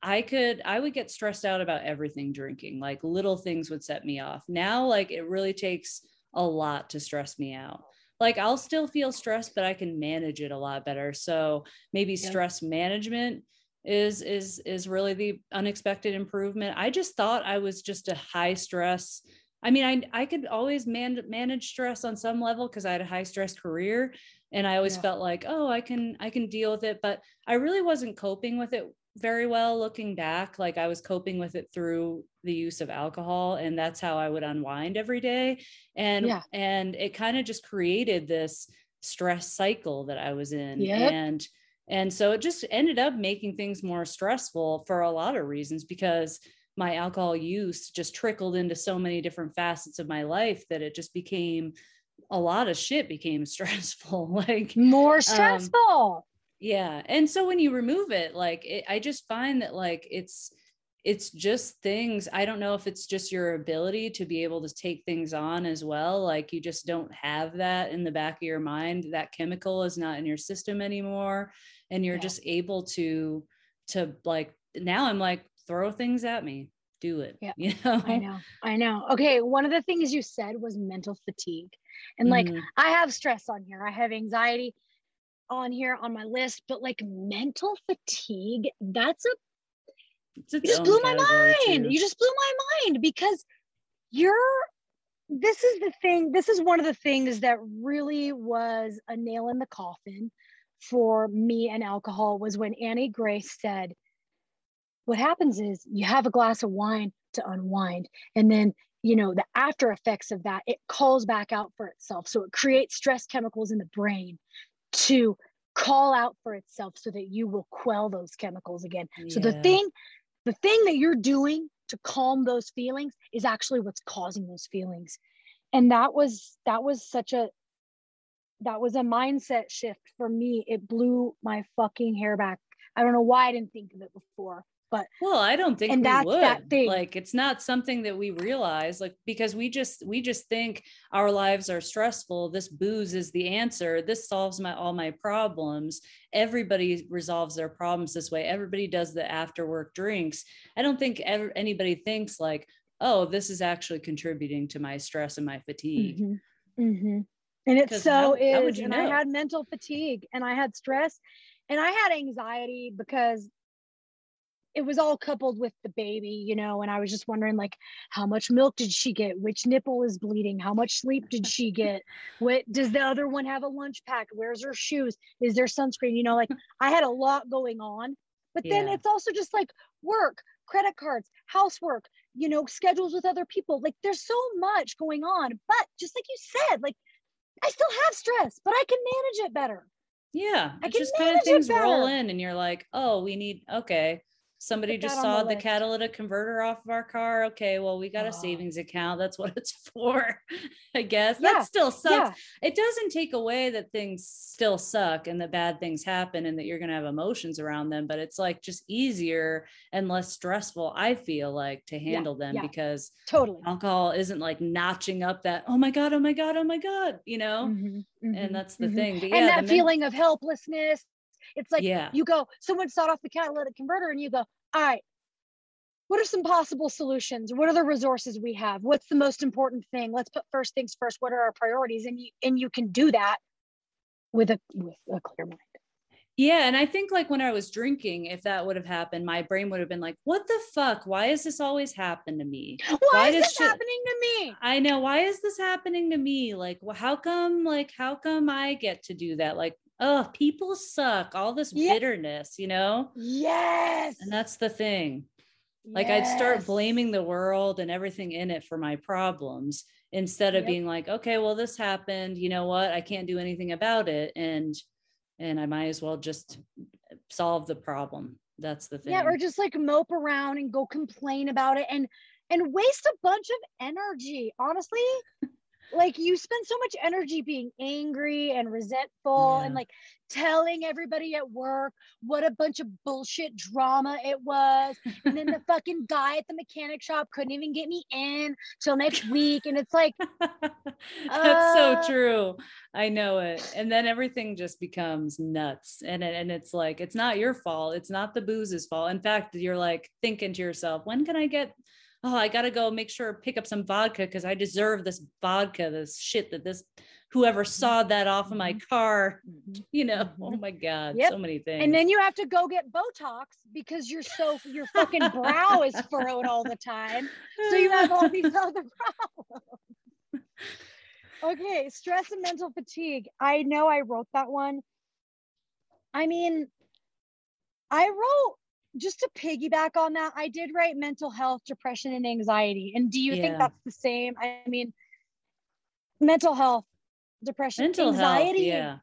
[SPEAKER 2] I could I would get stressed out about everything drinking. Like little things would set me off. Now like it really takes a lot to stress me out. Like I'll still feel stressed but I can manage it a lot better. So maybe yeah. stress management is is is really the unexpected improvement. I just thought I was just a high stress I mean, I I could always man, manage stress on some level because I had a high stress career, and I always yeah. felt like, oh, I can I can deal with it. But I really wasn't coping with it very well looking back. Like I was coping with it through the use of alcohol, and that's how I would unwind every day. And yeah. and it kind of just created this stress cycle that I was in, yep. and and so it just ended up making things more stressful for a lot of reasons because my alcohol use just trickled into so many different facets of my life that it just became a lot of shit became stressful like
[SPEAKER 1] more um, stressful um,
[SPEAKER 2] yeah and so when you remove it like it, i just find that like it's it's just things i don't know if it's just your ability to be able to take things on as well like you just don't have that in the back of your mind that chemical is not in your system anymore and you're yeah. just able to to like now i'm like throw things at me do it
[SPEAKER 1] yeah. you know i know? i know. Okay one of the things you said was mental fatigue and like mm. i have stress on here. I have anxiety on here on my list but like mental fatigue that's a you just blew my mind. too. you just blew my mind because you're this is the thing this is one of the things that really was a nail in the coffin for me and alcohol was when annie grace said what happens is you have a glass of wine to unwind and then you know the after effects of that it calls back out for itself. So it creates stress chemicals in the brain to call out for itself so that you will quell those chemicals again. Yeah. so the thing the thing that you're doing to calm those feelings is actually what's causing those feelings. And that was that was such a that was a mindset shift for me. It blew my fucking hair back. I don't know why i didn't think of it before but
[SPEAKER 2] well i don't think and we that's would that thing. like it's not something that we realize like because we just we just think our lives are stressful this booze is the answer this solves my all my problems everybody resolves their problems this way everybody does the after work drinks i don't think ever, anybody thinks like oh this is actually contributing to my stress and my fatigue
[SPEAKER 1] mm-hmm. Mm-hmm. and it so how, is how and know? i had mental fatigue and i had stress and i had anxiety because it was all coupled with the baby, you know, and I was just wondering like how much milk did she get? Which nipple is bleeding? How much sleep did she get? What does the other one have a lunch pack? Where's her shoes? Is there sunscreen? You know, like I had a lot going on. But then yeah. it's also just like work, credit cards, housework, you know, schedules with other people. Like there's so much going on. But just like you said, like I still have stress, but I can manage it better.
[SPEAKER 2] Yeah. I can just kind of things roll in and you're like, oh, we need okay somebody just saw the, the, catalytic converter off of our car okay well we got oh. a savings account that's what it's for i guess yeah. that still sucks yeah. it doesn't take away that things still suck and that bad things happen and that you're going to have emotions around them but it's like just easier and less stressful i feel like to handle yeah. them because
[SPEAKER 1] totally
[SPEAKER 2] alcohol isn't like notching up that oh my god oh my god oh my god you know mm-hmm, mm-hmm, and that's the mm-hmm. thing
[SPEAKER 1] but and that feeling of helplessness it's like yeah. you go, someone sought off the catalytic converter and you go, all right, what are some possible solutions? What are the resources we have? What's the most important thing? Let's put first things first. What are our priorities? And you and you can do that with a with a clear mind.
[SPEAKER 2] Yeah. And I think like when I was drinking, if that would have happened, my brain would have been like, what the fuck? Why is this always happen to me?
[SPEAKER 1] Why, why is this shit- happening to me?
[SPEAKER 2] I know. Why is this happening to me? Like, how come, like, how come I get to do that? Like, oh, people suck, all this yeah. bitterness, you know?
[SPEAKER 1] Yes.
[SPEAKER 2] And that's the thing. Like yes. I'd start blaming the world and everything in it for my problems instead of yep. being like, okay, well, this happened. You know what? I can't do anything about it. And and I might as well just solve the problem. That's the thing.
[SPEAKER 1] Yeah, or just like mope around and go complain about it and and waste a bunch of energy. Honestly, like you spend so much energy being angry and resentful yeah. and like telling everybody at work what a bunch of bullshit drama it was. And then the fucking guy at the mechanic shop couldn't even get me in till next week. And it's like
[SPEAKER 2] that's uh, so true. I know it. And then everything just becomes nuts. And and it's like it's not your fault. It's not the booze's fault. In fact you're like thinking to yourself when can i get oh, I gotta go make sure pick up some vodka because I deserve this vodka, this shit that this whoever mm-hmm. that off of my mm-hmm. car, mm-hmm. you know, oh my God, yep. so many things.
[SPEAKER 1] And then you have to go get Botox because you're so your fucking brow is furrowed all the time. So you have all these other problems. okay, stress and mental fatigue. I know I wrote that one. I mean, I wrote just to piggyback on that, I did write mental health, depression, and anxiety. And do you yeah. think that's the same? I mean, mental health, depression, mental anxiety. Health, yeah.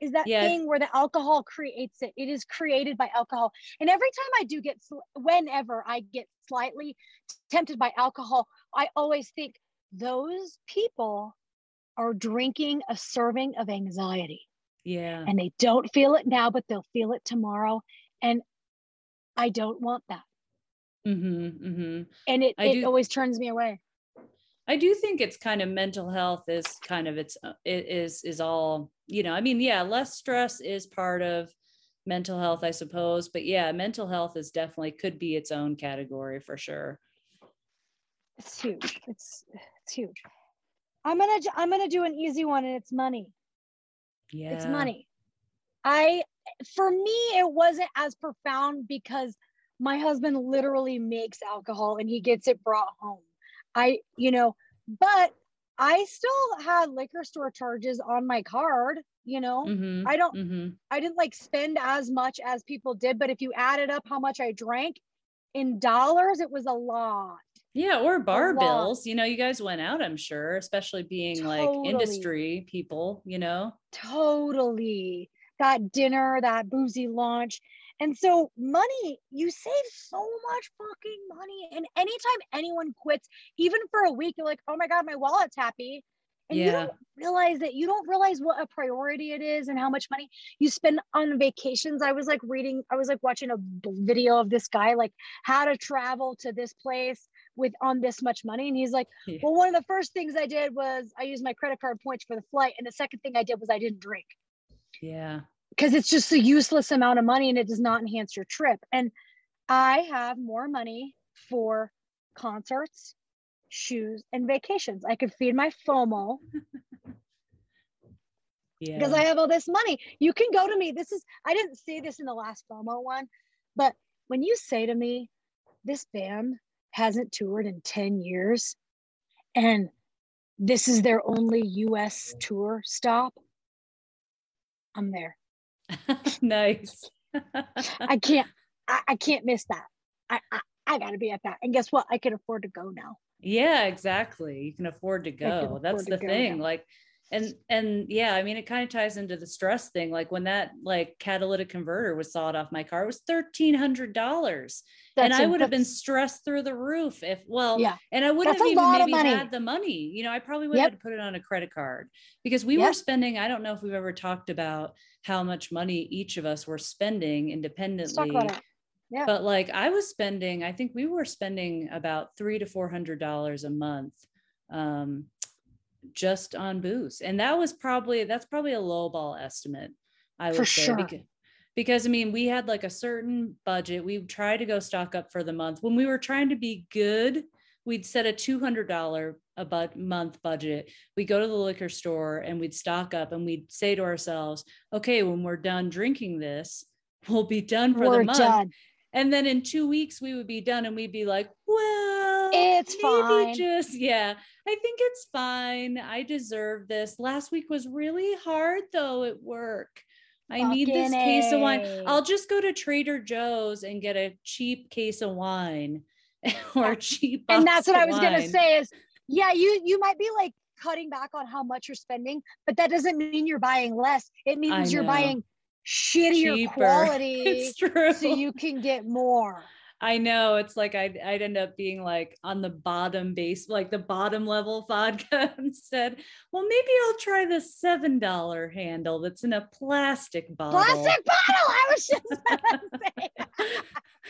[SPEAKER 1] Is that yeah. thing where the alcohol creates it? It is created by alcohol. And every time I do get, whenever I get slightly tempted by alcohol, I always think those people are drinking a serving of anxiety.
[SPEAKER 2] Yeah.
[SPEAKER 1] And they don't feel it now, but they'll feel it tomorrow. And I don't want that.
[SPEAKER 2] Mm-hmm, mm-hmm.
[SPEAKER 1] And it, it do, always turns me away.
[SPEAKER 2] I do think it's kind of mental health is kind of its uh, it is is all you know. I mean, yeah, less stress is part of mental health, I suppose, but yeah, mental health is definitely could be its own category for sure.
[SPEAKER 1] It's huge. It's it's huge. I'm gonna I'm gonna do an easy one, and it's money.
[SPEAKER 2] Yeah,
[SPEAKER 1] it's money. I for me it wasn't as profound because my husband literally makes alcohol and he gets it brought home. I, you know, but I still had liquor store charges on my card, you know. Mm-hmm, I don't mm-hmm. I didn't like spend as much as people did, but if you added up how much I drank in dollars, it was a lot.
[SPEAKER 2] Yeah, or bar bills. You know, you guys went out, I'm sure, especially being totally. like industry people, you know.
[SPEAKER 1] Totally. That dinner, that boozy lunch. And so money, you save so much fucking money. And anytime anyone quits, even for a week, you're like, oh my God, my wallet's happy. And yeah. you don't realize that you don't realize what a priority it is and how much money you spend on vacations. I was like reading, I was like watching a video of this guy, like how to travel to this place with on this much money. And he's like, yeah. well, one of the first things I did was I used my credit card points for the flight. And the second thing I did was I didn't drink.
[SPEAKER 2] Yeah
[SPEAKER 1] because it's just a useless amount of money and it does not enhance your trip. And I have more money for concerts, shoes, and vacations. I could feed my FOMO. yeah. Because I have all this money. You can go to me. This is, I didn't say this in the last FOMO one, but when you say to me, this band hasn't toured in 10 years and this is their only US tour stop, I'm there.
[SPEAKER 2] nice.
[SPEAKER 1] I can't I, I, can't miss that. I, I, I gotta be at that. And guess what? I can afford to go now.
[SPEAKER 2] Yeah, exactly. You can afford to go. That's the thing. Now. Like and and yeah, I mean it kind of ties into the stress thing. Like when that like catalytic converter was sawed off my car, it was thirteen hundred dollars. and I would have been stressed through the roof if well, yeah. and I wouldn't have even maybe had the money. You know, I probably would yep. have put it on a credit card because we yep. were spending, I don't know if we've ever talked about how much money each of us were spending independently. Yeah. But like I was spending, I think we were spending about three to four hundred dollars a month um, just on booze. And that was probably that's probably a low ball estimate, I would For say. Sure. Because, because I mean, we had like a certain budget. We tried to go stock up for the month. When we were trying to be good, we'd set a $200 a month budget, we go to the liquor store and we'd stock up and we'd say to ourselves, okay, when we're done drinking this, we'll be done for we're the month. Done. And then in two weeks we would be done and we'd be like, well,
[SPEAKER 1] it's fine.
[SPEAKER 2] Just yeah, I think it's fine. I deserve this. Last week was really hard though at work. I Fucking need this case of wine. I'll just go to Trader Joe's and get a cheap case of wine or cheap.
[SPEAKER 1] And that's what I was gonna say is yeah you you might be like cutting back on how much you're spending but that doesn't mean you're buying less it means you're buying shittier Cheaper. quality so you can get more
[SPEAKER 2] I know it's like I'd, I'd end up being like on the bottom base, like the bottom level vodka instead. Well, maybe I'll try the seven dollar handle that's in a plastic bottle.
[SPEAKER 1] Plastic bottle. I was just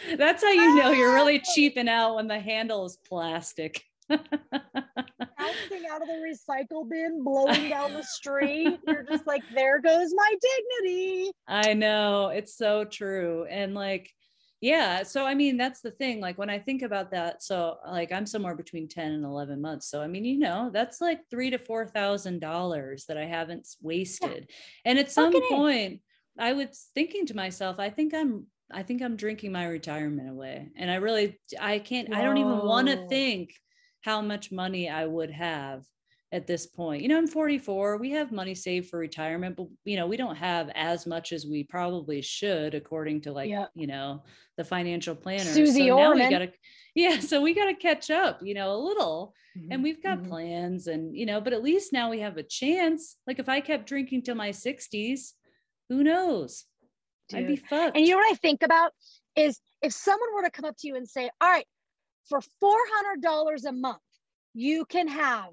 [SPEAKER 2] That's how you know you're really cheaping out when the handle is plastic
[SPEAKER 1] bouncing out of the recycle bin, blowing down the street. You're just like, there goes my dignity.
[SPEAKER 2] I know. It's so true. And like, yeah. So, I mean, that's the thing. Like, when I think about that, so like, I'm somewhere between 10 and 11 months. So, I mean, you know, that's like three to four thousand dollars that I haven't wasted. Yeah. And at some point, I was thinking to myself, I think I'm I think I'm drinking my retirement away. And I really I can't Whoa. I don't even want to think how much money I would have at this point. You know, I'm 44. We have money saved for retirement, but you know, we don't have as much as we probably should, according to like, you know, the financial planner.
[SPEAKER 1] Susie so Orman.
[SPEAKER 2] now we gotta, yeah, so we gotta catch up, you know, a little. Mm-hmm. And we've got mm-hmm. plans and you know, but at least now we have a chance. Like if I kept drinking till my 60s, who knows? Dude. I'd be fucked.
[SPEAKER 1] And you know what I think about is if someone were to come up to you and say, All right, for $400 a month, you can have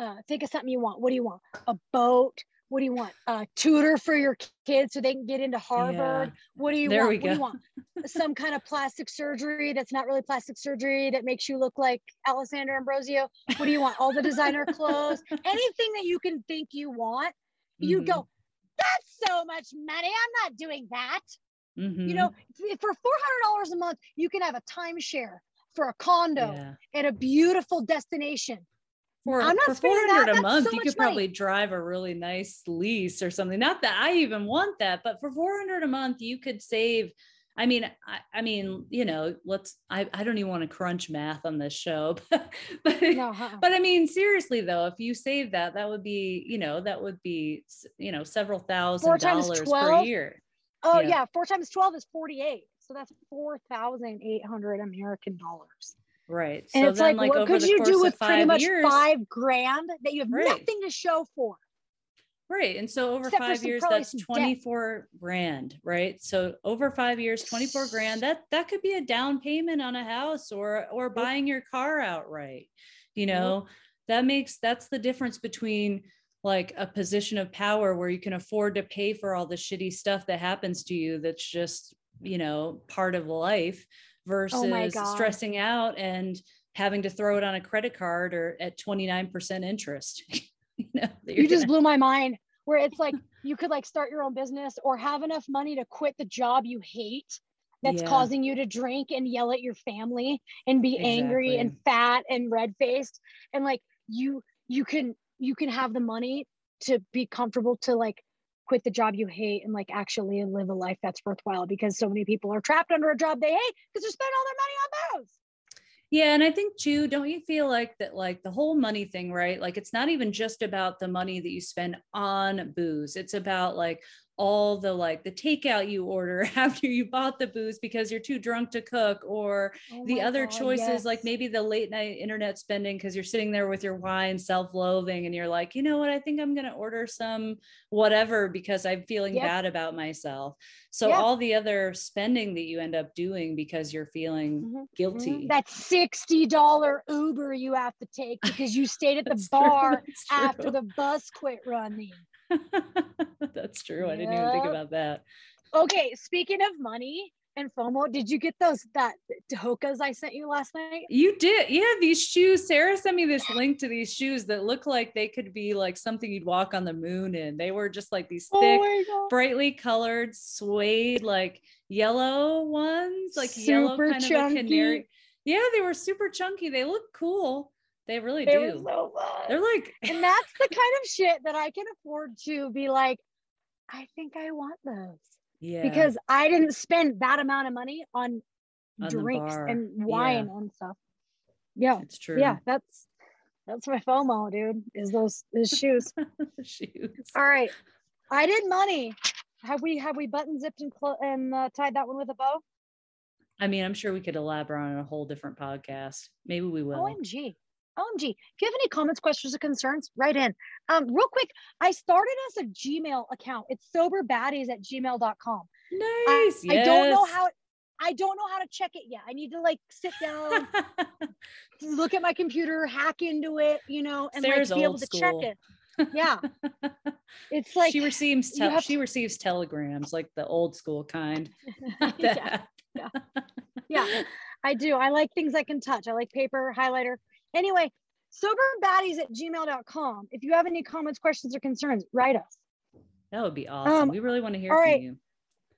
[SPEAKER 1] uh, think of something you want. What do you want? A boat? What do you want? A tutor for your kids so they can get into Harvard? Yeah. What do you
[SPEAKER 2] there
[SPEAKER 1] want?
[SPEAKER 2] We
[SPEAKER 1] go. What do you want? Some kind of plastic surgery that's not really plastic surgery that makes you look like Alessandra Ambrosio. What do you want? All the designer clothes, anything that you can think you want. You mm-hmm. go, that's so much money. I'm not doing that. Mm-hmm. You know, for $400 a month, you can have a timeshare for a condo yeah. at a beautiful destination.
[SPEAKER 2] For, I'm not for 400 that. a month, so you could probably drive a really nice lease or something. Not that I even want that, but for 400 a month, you could save. I mean, I, I mean, you know, let's, I, I don't even want to crunch math on this show, but, but, no, huh? but I mean, seriously though, if you save that, that would be, you know, that would be, you know, several thousand dollars per year.
[SPEAKER 1] Oh yeah. yeah. Four times 12 is 48. So that's 4,800 American dollars.
[SPEAKER 2] Right.
[SPEAKER 1] And
[SPEAKER 2] so
[SPEAKER 1] it's like, like what could you do with pretty much years, five grand that you have right. nothing to show for?
[SPEAKER 2] Right. And so over Except five years, that's 24 debt. grand, right? So over five years, 24 grand, that that could be a down payment on a house or or buying your car outright. You know, that makes that's the difference between like a position of power where you can afford to pay for all the shitty stuff that happens to you that's just you know part of life Oh versus oh stressing out and having to throw it on a credit card or at 29% interest
[SPEAKER 1] you, know, you just gonna... blew my mind where it's like you could like start your own business or have enough money to quit the job you hate that's yeah. causing you to drink and yell at your family and be exactly. angry and fat and red faced and like you you can you can have the money to be comfortable to like quit the job you hate and like actually live a life that's worthwhile because so many people are trapped under a job they hate because they're spending all their money on booze.
[SPEAKER 2] Yeah, and I think too, don't you feel like that like the whole money thing, right? Like it's not even just about the money that you spend on booze. It's about like all the like the takeout you order after you bought the booze because you're too drunk to cook or oh the other God, choices yes. like maybe the late night internet spending because you're sitting there with your wine self-loathing and you're like you know what i think i'm going to order some whatever because i'm feeling yep. bad about myself so yep. all the other spending that you end up doing because you're feeling mm-hmm. guilty mm-hmm.
[SPEAKER 1] that $60 uber you have to take because you stayed at the bar after the bus quit running
[SPEAKER 2] That's true. I didn't even think about that.
[SPEAKER 1] Okay, speaking of money and FOMO, did you get those that Hokas I sent you last night?
[SPEAKER 2] You did. Yeah, these shoes. Sara sent me this link to these shoes that look like they could be like something you'd walk on the moon in. They were just like these oh thick, oh brightly colored suede, like yellow ones, like super yellow kind chunky. of a canary. Yeah, they were super chunky. They look cool. They really they do. So They're like,
[SPEAKER 1] and that's the kind of shit that I can afford to be like, I think I want those. Yeah. Because I didn't spend that amount of money on, on drinks and wine yeah. and stuff. Yeah.
[SPEAKER 2] It's true.
[SPEAKER 1] Yeah. That's, that's my FOMO, dude, is those, those shoes. shoes. All right. I did money. Have we, have we button zipped and, clo- and uh, tied that one with a bow?
[SPEAKER 2] I mean, I'm sure we could elaborate on a whole different podcast. Maybe we will.
[SPEAKER 1] OMG. OMG, if you have any comments, questions, or concerns, write in. Um, real quick, I started as a Gmail account. It's soberbaddies at gmail.com.
[SPEAKER 2] Nice. I,
[SPEAKER 1] yes. I don't know how I don't know how to check it yet. I need to like sit down, look at my computer, hack into it, you know, and Sara's like be able to school. check it. Yeah. it's like
[SPEAKER 2] she receives te- she receives telegrams like the old school kind.
[SPEAKER 1] yeah. yeah. yeah. I do. I like things I can touch. I like paper, highlighter. Anyway, soberbaddies at gmail.com. If you have any comments, questions, or concerns, write us.
[SPEAKER 2] That would be awesome. Um, we really want to hear from right. you.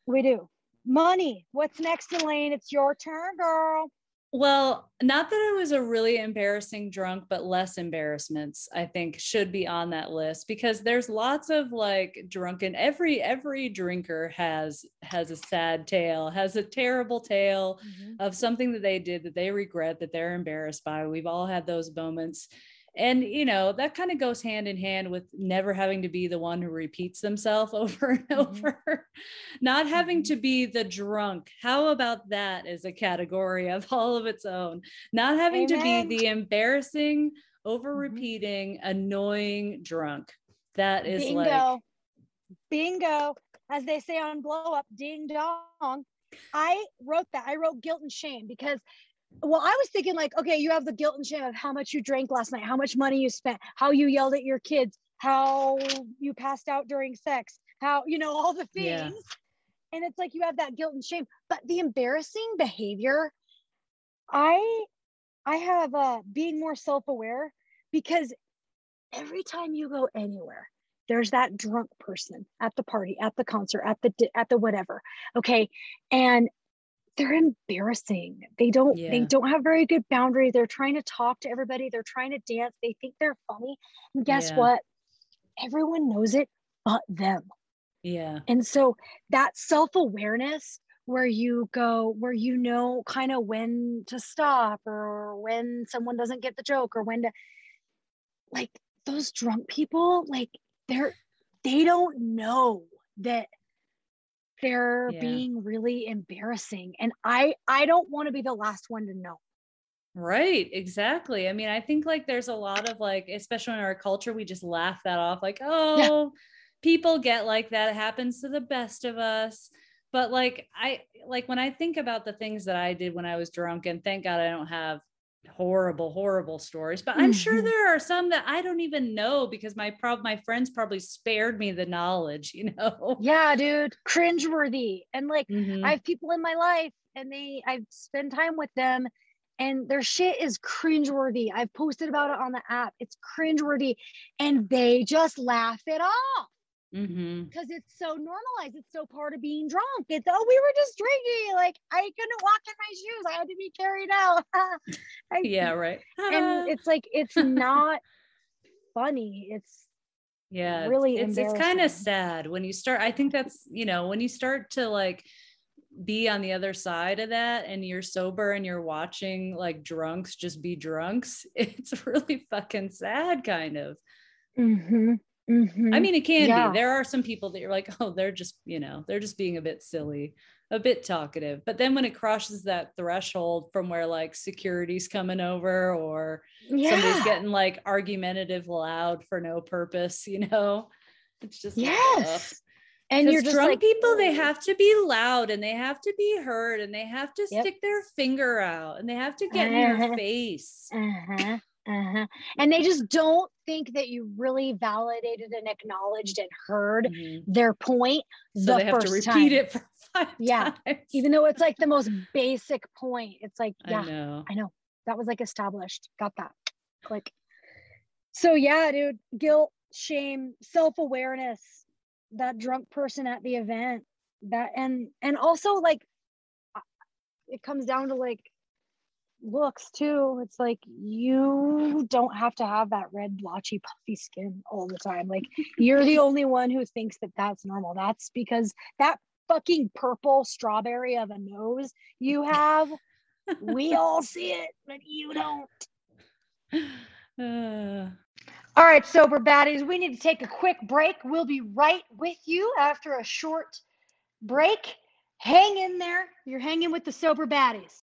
[SPEAKER 1] We do. Money. What's next, Elaine? It's your turn, girl.
[SPEAKER 2] Well, not that it was a really embarrassing drunk, but less embarrassments, I think should be on that list because there's lots of like drunken every every drinker has has a sad tale, has a terrible tale mm-hmm. of something that they did that they regret that they're embarrassed by. We've all had those moments and you know that kind of goes hand in hand with never having to be the one who repeats themselves over and mm-hmm. over not having mm-hmm. to be the drunk how about that as a category of all of its own not having Amen. to be the embarrassing over mm-hmm. repeating mm-hmm. annoying drunk that is bingo. like
[SPEAKER 1] bingo as they say on blow up ding dong i wrote that i wrote guilt and shame because well, I was thinking like, okay, you have the guilt and shame of how much you drank last night, how much money you spent, how you yelled at your kids, how you passed out during sex, how, you know, all the things. Yeah. And it's like you have that guilt and shame. But the embarrassing behavior, I I have uh being more self-aware because every time you go anywhere, there's that drunk person at the party, at the concert, at the at the whatever. Okay. And they're embarrassing. They don't yeah. they don't have very good boundaries. They're trying to talk to everybody. They're trying to dance. They think they're funny. And guess yeah. what? Everyone knows it but them.
[SPEAKER 2] Yeah.
[SPEAKER 1] And so that self-awareness where you go where you know kind of when to stop or when someone doesn't get the joke or when to like those drunk people like they're they don't know that they're yeah. being really embarrassing and i i don't want to be the last one to know
[SPEAKER 2] right exactly i mean i think like there's a lot of like especially in our culture we just laugh that off like oh yeah. people get like that it happens to the best of us but like i like when i think about the things that i did when i was drunk and thank god i don't have horrible horrible stories but i'm sure mm-hmm. there are some that i don't even know because my prob my friends probably spared me the knowledge you know
[SPEAKER 1] yeah dude cringeworthy and like mm-hmm. i have people in my life and they i spend time with them and their shit is cringeworthy i've posted about it on the app it's cringeworthy and they just laugh it off
[SPEAKER 2] Mm-hmm.
[SPEAKER 1] because it's so normalized. It's so part of being drunk. It's oh, we were just drinking. Like I couldn't walk in my shoes. I had to be carried out.
[SPEAKER 2] I, yeah, right.
[SPEAKER 1] and it's like it's not funny. It's
[SPEAKER 2] yeah, really it's it's kind of sad when you start. I think that's you know when you start to like be on the other side of that and you're sober and you're watching like drunks just be drunks. It's really fucking sad, kind of.
[SPEAKER 1] Mm-hmm. Mm-hmm.
[SPEAKER 2] I mean, it can yeah. be. There are some people that you're like, oh, they're just, you know, they're just being a bit silly, a bit talkative. But then when it crosses that threshold from where like security's coming over or yeah. somebody's getting like argumentative loud for no purpose, you know, it's just
[SPEAKER 1] yes.
[SPEAKER 2] Like, and you're just drunk like, people, they have to be loud and they have to be heard and they have to yep. stick their finger out and they have to get uh-huh. in your face.
[SPEAKER 1] Uh-huh. Uh-huh. And they just don't think that you really validated and acknowledged and heard mm-hmm. their point.
[SPEAKER 2] So the they have to repeat time. it for five
[SPEAKER 1] yeah.
[SPEAKER 2] Times.
[SPEAKER 1] Even though it's like the most basic point. It's like, yeah,
[SPEAKER 2] I know.
[SPEAKER 1] I know. That was like established. Got that. Click. So yeah, dude, guilt, shame, self-awareness, that drunk person at the event. That and and also like it comes down to like looks too. It's like you don't have to have that red, blotchy, puffy skin all the time. Like you're the only one who thinks that that's normal. That's because that fucking purple strawberry of a nose you have, we all see it, but you don't. Uh. All right, sober baddies, we need to take a quick break. We'll be right with you after a short break. Hang in there. You're hanging with the sober baddies.